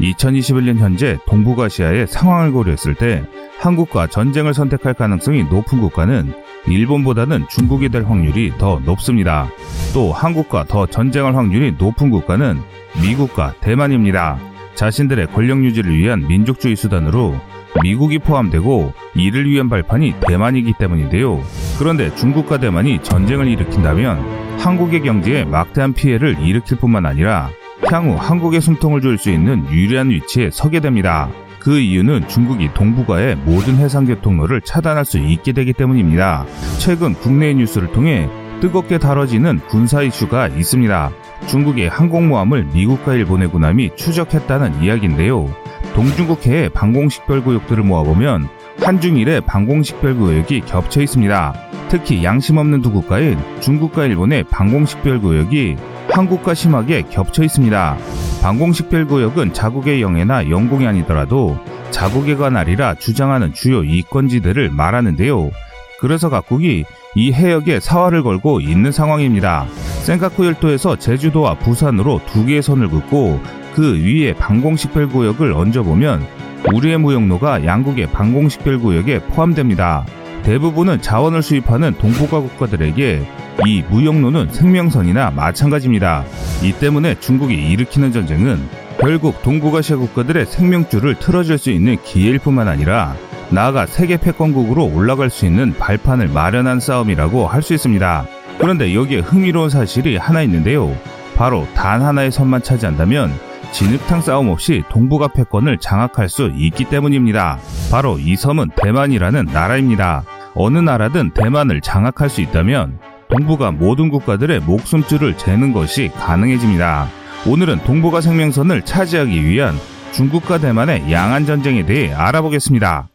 2021년 현재 동북아시아의 상황을 고려했을 때 한국과 전쟁을 선택할 가능성이 높은 국가는 일본보다는 중국이 될 확률이 더 높습니다. 또 한국과 더 전쟁할 확률이 높은 국가는 미국과 대만입니다. 자신들의 권력 유지를 위한 민족주의 수단으로 미국이 포함되고 이를 위한 발판이 대만이기 때문인데요. 그런데 중국과 대만이 전쟁을 일으킨다면 한국의 경제에 막대한 피해를 일으킬 뿐만 아니라 향후 한국의 숨통을 줄 수 있는 유리한 위치에 서게 됩니다. 그 이유는 중국이 동북아의 모든 해상 교통로를 차단할 수 있게 되기 때문입니다. 최근 국내 뉴스를 통해 뜨겁게 다뤄지는 군사 이슈가 있습니다. 중국의 항공모함을 미국과 일본의 군함이 추적했다는 이야기인데요. 동중국해의 방공식별구역들을 모아보면 한중일의 방공식별구역이 겹쳐 있습니다. 특히 양심 없는 두 국가인 중국과 일본의 방공식별구역이 한국과 심하게 겹쳐 있습니다. 방공식별구역은 자국의 영해나 영공이 아니더라도 자국의 관할이라 주장하는 주요 이권지대를 말하는데요. 그래서 각국이 이 해역에 사활을 걸고 있는 상황입니다. 센카쿠 열도에서 제주도와 부산으로 두 개의 선을 긋고 그 위에 방공식별구역을 얹어보면 우리의 무역로가 양국의 방공식별구역에 포함됩니다. 대부분은 자원을 수입하는 동북아 국가들에게 이 무역로는 생명선이나 마찬가지입니다. 이 때문에 중국이 일으키는 전쟁은 결국 동북아시아 국가들의 생명줄을 틀어줄 수 있는 기회일 뿐만 아니라 나아가 세계 패권국으로 올라갈 수 있는 발판을 마련한 싸움이라고 할 수 있습니다. 그런데 여기에 흥미로운 사실이 하나 있는데요. 바로 단 하나의 선만 차지한다면 진흙탕 싸움 없이 동북아 패권을 장악할 수 있기 때문입니다. 바로 이 섬은 대만이라는 나라입니다. 어느 나라든 대만을 장악할 수 있다면 동북아 모든 국가들의 목숨줄을 재는 것이 가능해집니다. 오늘은 동북아 생명선을 차지하기 위한 중국과 대만의 양안 전쟁에 대해 알아보겠습니다.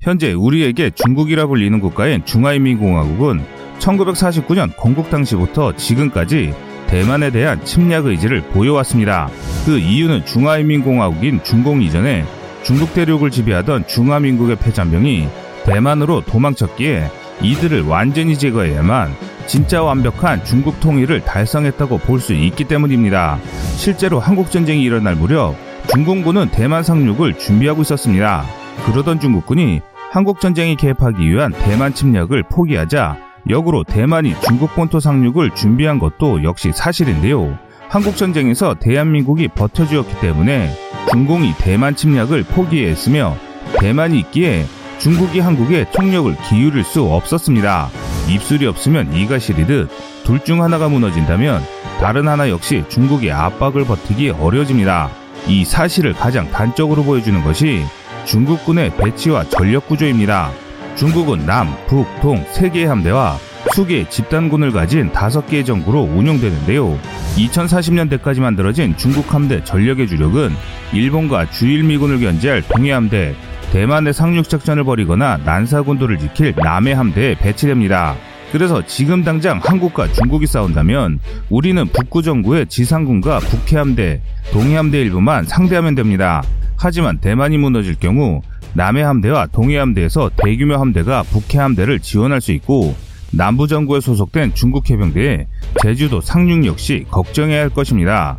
현재 우리에게 중국이라 불리는 국가인 중화인민공화국은 1949년 건국 당시부터 지금까지 대만에 대한 침략 의지를 보여왔습니다. 그 이유는 중화인민공화국인 중공 이전에 중국 대륙을 지배하던 중화민국의 패잔병이 대만으로 도망쳤기에 이들을 완전히 제거해야만 진짜 완벽한 중국 통일을 달성했다고 볼 수 있기 때문입니다. 실제로 한국전쟁이 일어날 무렵 중공군은 대만 상륙을 준비하고 있었습니다. 그러던 중국군이 한국전쟁에 개입하기 위한 대만 침략을 포기하자 역으로 대만이 중국 본토 상륙을 준비한 것도 역시 사실인데요. 한국전쟁에서 대한민국이 버텨주었기 때문에 중공이 대만 침략을 포기했으며 대만이 있기에 중국이 한국에 총력을 기울일 수 없었습니다. 입술이 없으면 이가 시리듯 둘 중 하나가 무너진다면 다른 하나 역시 중국의 압박을 버티기 어려워집니다. 이 사실을 가장 단적으로 보여주는 것이 중국군의 배치와 전력 구조입니다. 중국은 남, 북, 동세 개의 함대와 수개 집단군을 가진 다섯 개의 정부로 운영되는데요. 2040년대까지 만들어진 중국 함대 전력의 주력은 일본과 주일미군을 견제할 동해함대, 대만의 상륙작전을 벌이거나 난사군도를 지킬 남해 함대에 배치됩니다. 그래서 지금 당장 한국과 중국이 싸운다면 우리는 북구정구의 지상군과 북해함대, 동해함대 일부만 상대하면 됩니다. 하지만 대만이 무너질 경우 남해 함대와 동해 함대에서 대규모 함대가 북해 함대를 지원할 수 있고 남부정부에 소속된 중국 해병대에 제주도 상륙 역시 걱정해야 할 것입니다.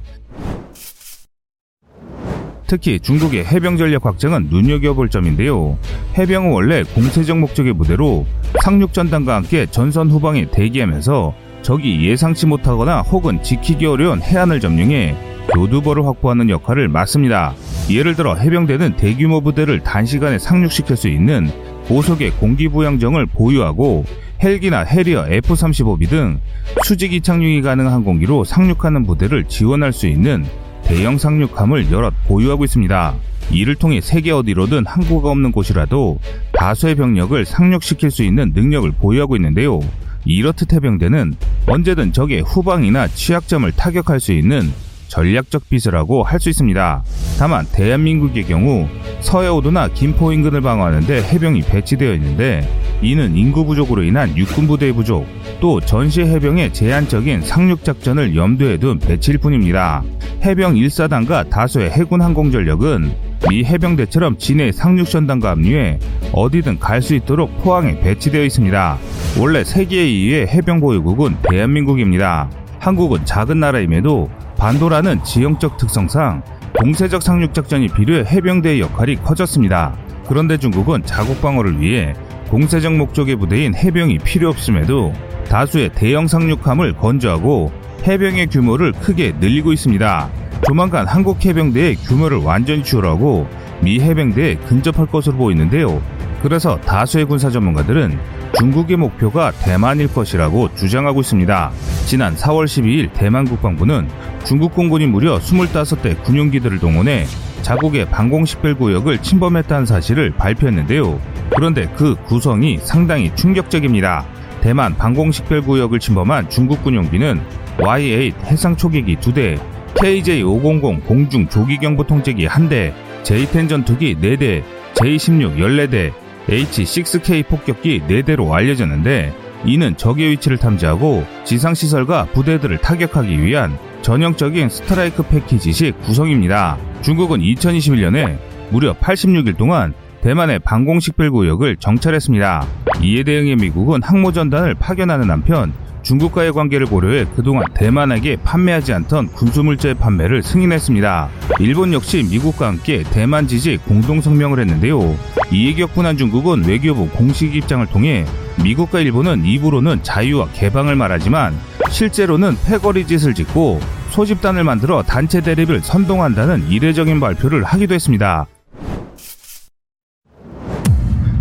특히 중국의 해병 전략 확장은 눈여겨볼 점인데요. 해병은 원래 공세적 목적의 부대로 상륙 전단과 함께 전선 후방에 대기하면서 적이 예상치 못하거나 혹은 지키기 어려운 해안을 점령해 교두보를 확보하는 역할을 맡습니다. 예를 들어 해병대는 대규모 부대를 단시간에 상륙시킬 수 있는 고속의 공기부양정을 보유하고 헬기나 해리어 F-35B 등 수직이 착륙이 가능한 항공기로 상륙하는 부대를 지원할 수 있는 대형 상륙함을 여럿 보유하고 있습니다. 이를 통해 세계 어디로든 항구가 없는 곳이라도 다수의 병력을 상륙시킬 수 있는 능력을 보유하고 있는데요. 이렇듯 해병대는 언제든 적의 후방이나 취약점을 타격할 수 있는 전략적 비서라고 할 수 있습니다. 다만 대한민국의 경우 서해오도나 김포 인근을 방어하는데 해병이 배치되어 있는데 이는 인구 부족으로 인한 육군 부대의 부족, 또 전시 해병의 제한적인 상륙 작전을 염두에 둔 배치일 뿐입니다. 해병 1사단과 다수의 해군 항공 전력은 미 해병대처럼 진해 상륙전단과 합류해 어디든 갈 수 있도록 포항에 배치되어 있습니다. 원래 세계 2위의 해병 보유국은 대한민국입니다. 한국은 작은 나라임에도 반도라는 지형적 특성상 공세적 상륙작전이 필요해 해병대의 역할이 커졌습니다. 그런데 중국은 자국 방어를 위해 공세적 목적의 부대인 해병이 필요 없음에도 다수의 대형 상륙함을 건조하고 해병의 규모를 크게 늘리고 있습니다. 조만간 한국 해병대의 규모를 완전히 줄하고 미 해병대에 근접할 것으로 보이는데요. 그래서 다수의 군사 전문가들은 중국의 목표가 대만일 것이라고 주장하고 있습니다. 지난 4월 12일 대만 국방부는 중국 공군이 무려 25대 군용기들을 동원해 자국의 방공식별 구역을 침범했다는 사실을 발표했는데요. 그런데 그 구성이 상당히 충격적입니다. 대만 방공식별 구역을 침범한 중국 군용기는 Y-8 해상 초계기 2대, KJ-500 공중 조기경보 통제기 1대, J-10 전투기 4대, J-16 14대, H-6K 폭격기 4대로 알려졌는데 이는 적의 위치를 탐지하고 지상시설과 부대들을 타격하기 위한 전형적인 스트라이크 패키지식 구성입니다. 중국은 2021년에 무려 86일 동안 대만의 방공식별 구역을 정찰했습니다. 이에 대응해 미국은 항모전단을 파견하는 한편 중국과의 관계를 고려해 그동안 대만에게 판매하지 않던 군수물자의 판매를 승인했습니다. 일본 역시 미국과 함께 대만 지지 공동성명을 했는데요. 이에 격분한 중국은 외교부 공식 입장을 통해 미국과 일본은 입으로는 자유와 개방을 말하지만 실제로는 패거리 짓을 짓고 소집단을 만들어 단체 대립을 선동한다는 이례적인 발표를 하기도 했습니다.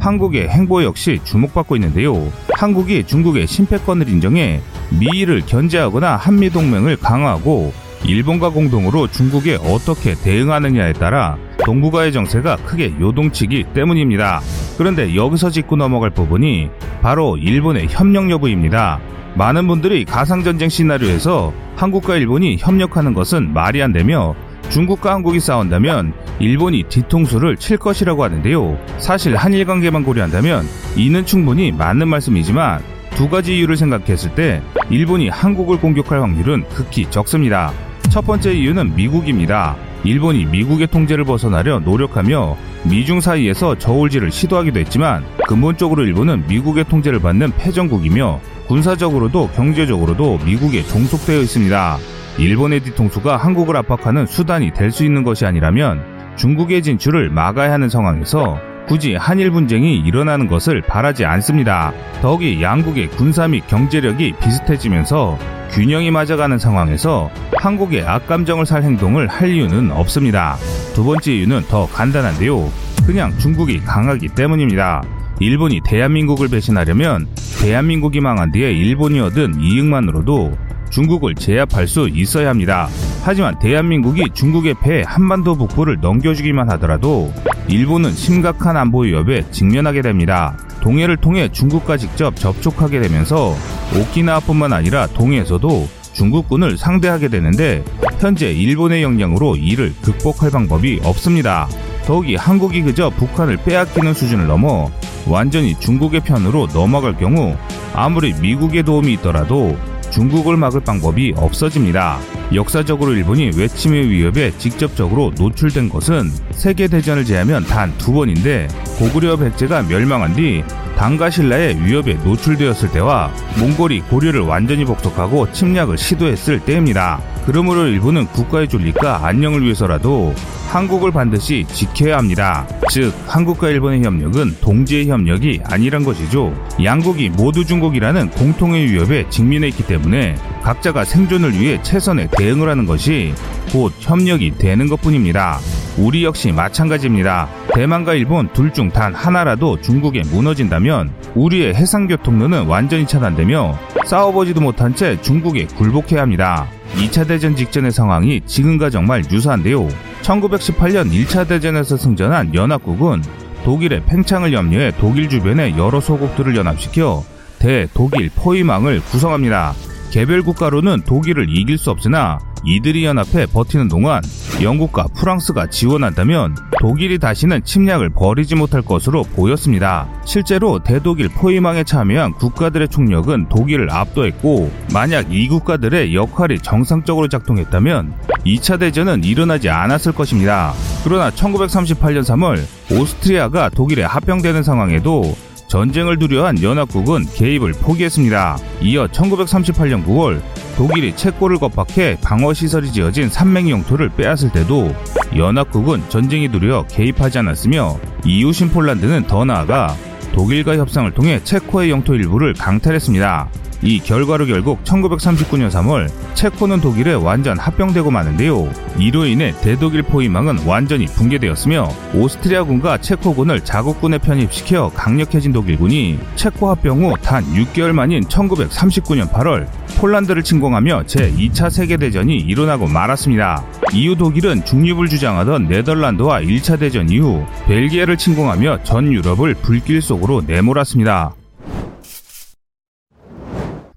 한국의 행보 역시 주목받고 있는데요. 한국이 중국의 심패권을 인정해 미일을 견제하거나 한미 동맹을 강화하고 일본과 공동으로 중국에 어떻게 대응하느냐에 따라 동북아의 정세가 크게 요동치기 때문입니다. 그런데 여기서 짚고 넘어갈 부분이 바로 일본의 협력 여부입니다. 많은 분들이 가상전쟁 시나리오에서 한국과 일본이 협력하는 것은 말이 안 되며 중국과 한국이 싸운다면 일본이 뒤통수를 칠 것이라고 하는데요. 사실 한일 관계만 고려한다면 이는 충분히 맞는 말씀이지만 두 가지 이유를 생각했을 때 일본이 한국을 공격할 확률은 극히 적습니다. 첫 번째 이유는 미국입니다. 일본이 미국의 통제를 벗어나려 노력하며 미중 사이에서 저울질을 시도하기도 했지만 근본적으로 일본은 미국의 통제를 받는 패전국이며 군사적으로도 경제적으로도 미국에 종속되어 있습니다. 일본의 뒤통수가 한국을 압박하는 수단이 될 수 있는 것이 아니라면 중국의 진출을 막아야 하는 상황에서 굳이 한일 분쟁이 일어나는 것을 바라지 않습니다. 더욱이 양국의 군사 및 경제력이 비슷해지면서 균형이 맞아가는 상황에서 한국의 악감정을 살 행동을 할 이유는 없습니다. 두 번째 이유는 더 간단한데요. 그냥 중국이 강하기 때문입니다. 일본이 대한민국을 배신하려면 대한민국이 망한 뒤에 일본이 얻은 이익만으로도 중국을 제압할 수 있어야 합니다. 하지만 대한민국이 중국의 패 한반도 북부를 넘겨주기만 하더라도 일본은 심각한 안보 위협에 직면하게 됩니다. 동해를 통해 중국과 직접 접촉하게 되면서 오키나와뿐만 아니라 동해에서도 중국군을 상대하게 되는데 현재 일본의 영향으로 이를 극복할 방법이 없습니다. 더욱이 한국이 그저 북한을 빼앗기는 수준을 넘어 완전히 중국의 편으로 넘어갈 경우 아무리 미국의 도움이 있더라도 중국을 막을 방법이 없어집니다. 역사적으로 일본이 외침의 위협에 직접적으로 노출된 것은 세계대전을 제하면 단 두 번인데 고구려 백제가 멸망한 뒤 당가 신라의 위협에 노출되었을 때와 몽골이 고려를 완전히 복속하고 침략을 시도했을 때입니다. 그러므로 일본은 국가의 존립과 안녕을 위해서라도 한국을 반드시 지켜야 합니다. 즉, 한국과 일본의 협력은 동지의 협력이 아니란 것이죠. 양국이 모두 중국이라는 공통의 위협에 직면해 있기 때문에 각자가 생존을 위해 최선의 대응을 하는 것이 곧 협력이 되는 것 뿐입니다. 우리 역시 마찬가지입니다. 대만과 일본 둘 중 단 하나라도 중국에 무너진다면 우리의 해상교통로는 완전히 차단되며 싸워보지도 못한 채 중국에 굴복해야 합니다. 2차 대전 직전의 상황이 지금과 정말 유사한데요. 1918년 1차 대전에서 승전한 연합국은 독일의 팽창을 염려해 독일 주변의 여러 소국들을 연합시켜 대독일 포위망을 구성합니다. 개별 국가로는 독일을 이길 수 없으나 이들이 연합해 버티는 동안 영국과 프랑스가 지원한다면 독일이 다시는 침략을 벌이지 못할 것으로 보였습니다. 실제로 대독일 포위망에 참여한 국가들의 총력은 독일을 압도했고 만약 이 국가들의 역할이 정상적으로 작동했다면 2차 대전은 일어나지 않았을 것입니다. 그러나 1938년 3월 오스트리아가 독일에 합병되는 상황에도 전쟁을 두려워한 연합국은 개입을 포기했습니다. 이어 1938년 9월 독일이 체코를 겁박해 방어시설이 지어진 산맹 영토를 빼앗을 때도 연합국은 전쟁이 두려 개입하지 않았으며 이웃인 폴란드는 더 나아가 독일과 협상을 통해 체코의 영토 일부를 강탈했습니다. 이 결과로 결국 1939년 3월 체코는 독일에 완전 합병되고 마는데요. 이로 인해 대독일 포위망은 완전히 붕괴되었으며 오스트리아군과 체코군을 자국군에 편입시켜 강력해진 독일군이 체코 합병 후 단 6개월 만인 1939년 8월 폴란드를 침공하며 제2차 세계대전이 일어나고 말았습니다. 이후 독일은 중립을 주장하던 네덜란드와 1차 대전 이후 벨기에를 침공하며 전 유럽을 불길 속으로 내몰았습니다.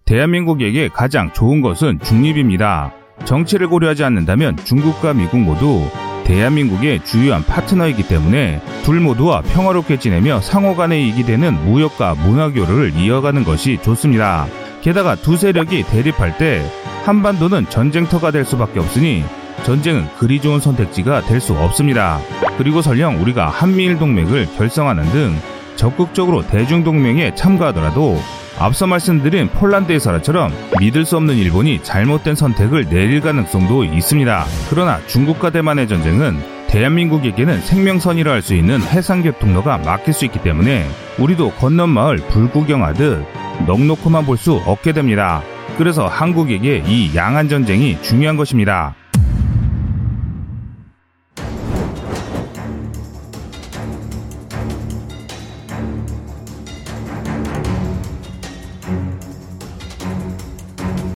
대한민국에게 가장 좋은 것은 중립입니다. 정치를 고려하지 않는다면 중국과 미국 모두 대한민국의 주요한 파트너이기 때문에 둘 모두와 평화롭게 지내며 상호 간에 이익이 되는 무역과 문화교류를 이어가는 것이 좋습니다. 게다가 두 세력이 대립할 때 한반도는 전쟁터가 될 수밖에 없으니 전쟁은 그리 좋은 선택지가 될 수 없습니다. 그리고 설령 우리가 한미일 동맹을 결성하는 등 적극적으로 대중동맹에 참가하더라도 앞서 말씀드린 폴란드의설화처럼 믿을 수 없는 일본이 잘못된 선택을 내릴 가능성도 있습니다. 그러나 중국과 대만의 전쟁은 대한민국에게는 생명선이라 할 수 있는 해상교통로가 막힐 수 있기 때문에 우리도 건넌 마을 불구경하듯 넉놓고만 볼 수 없게 됩니다. 그래서 한국에게 이 양안 전쟁이 중요한 것입니다.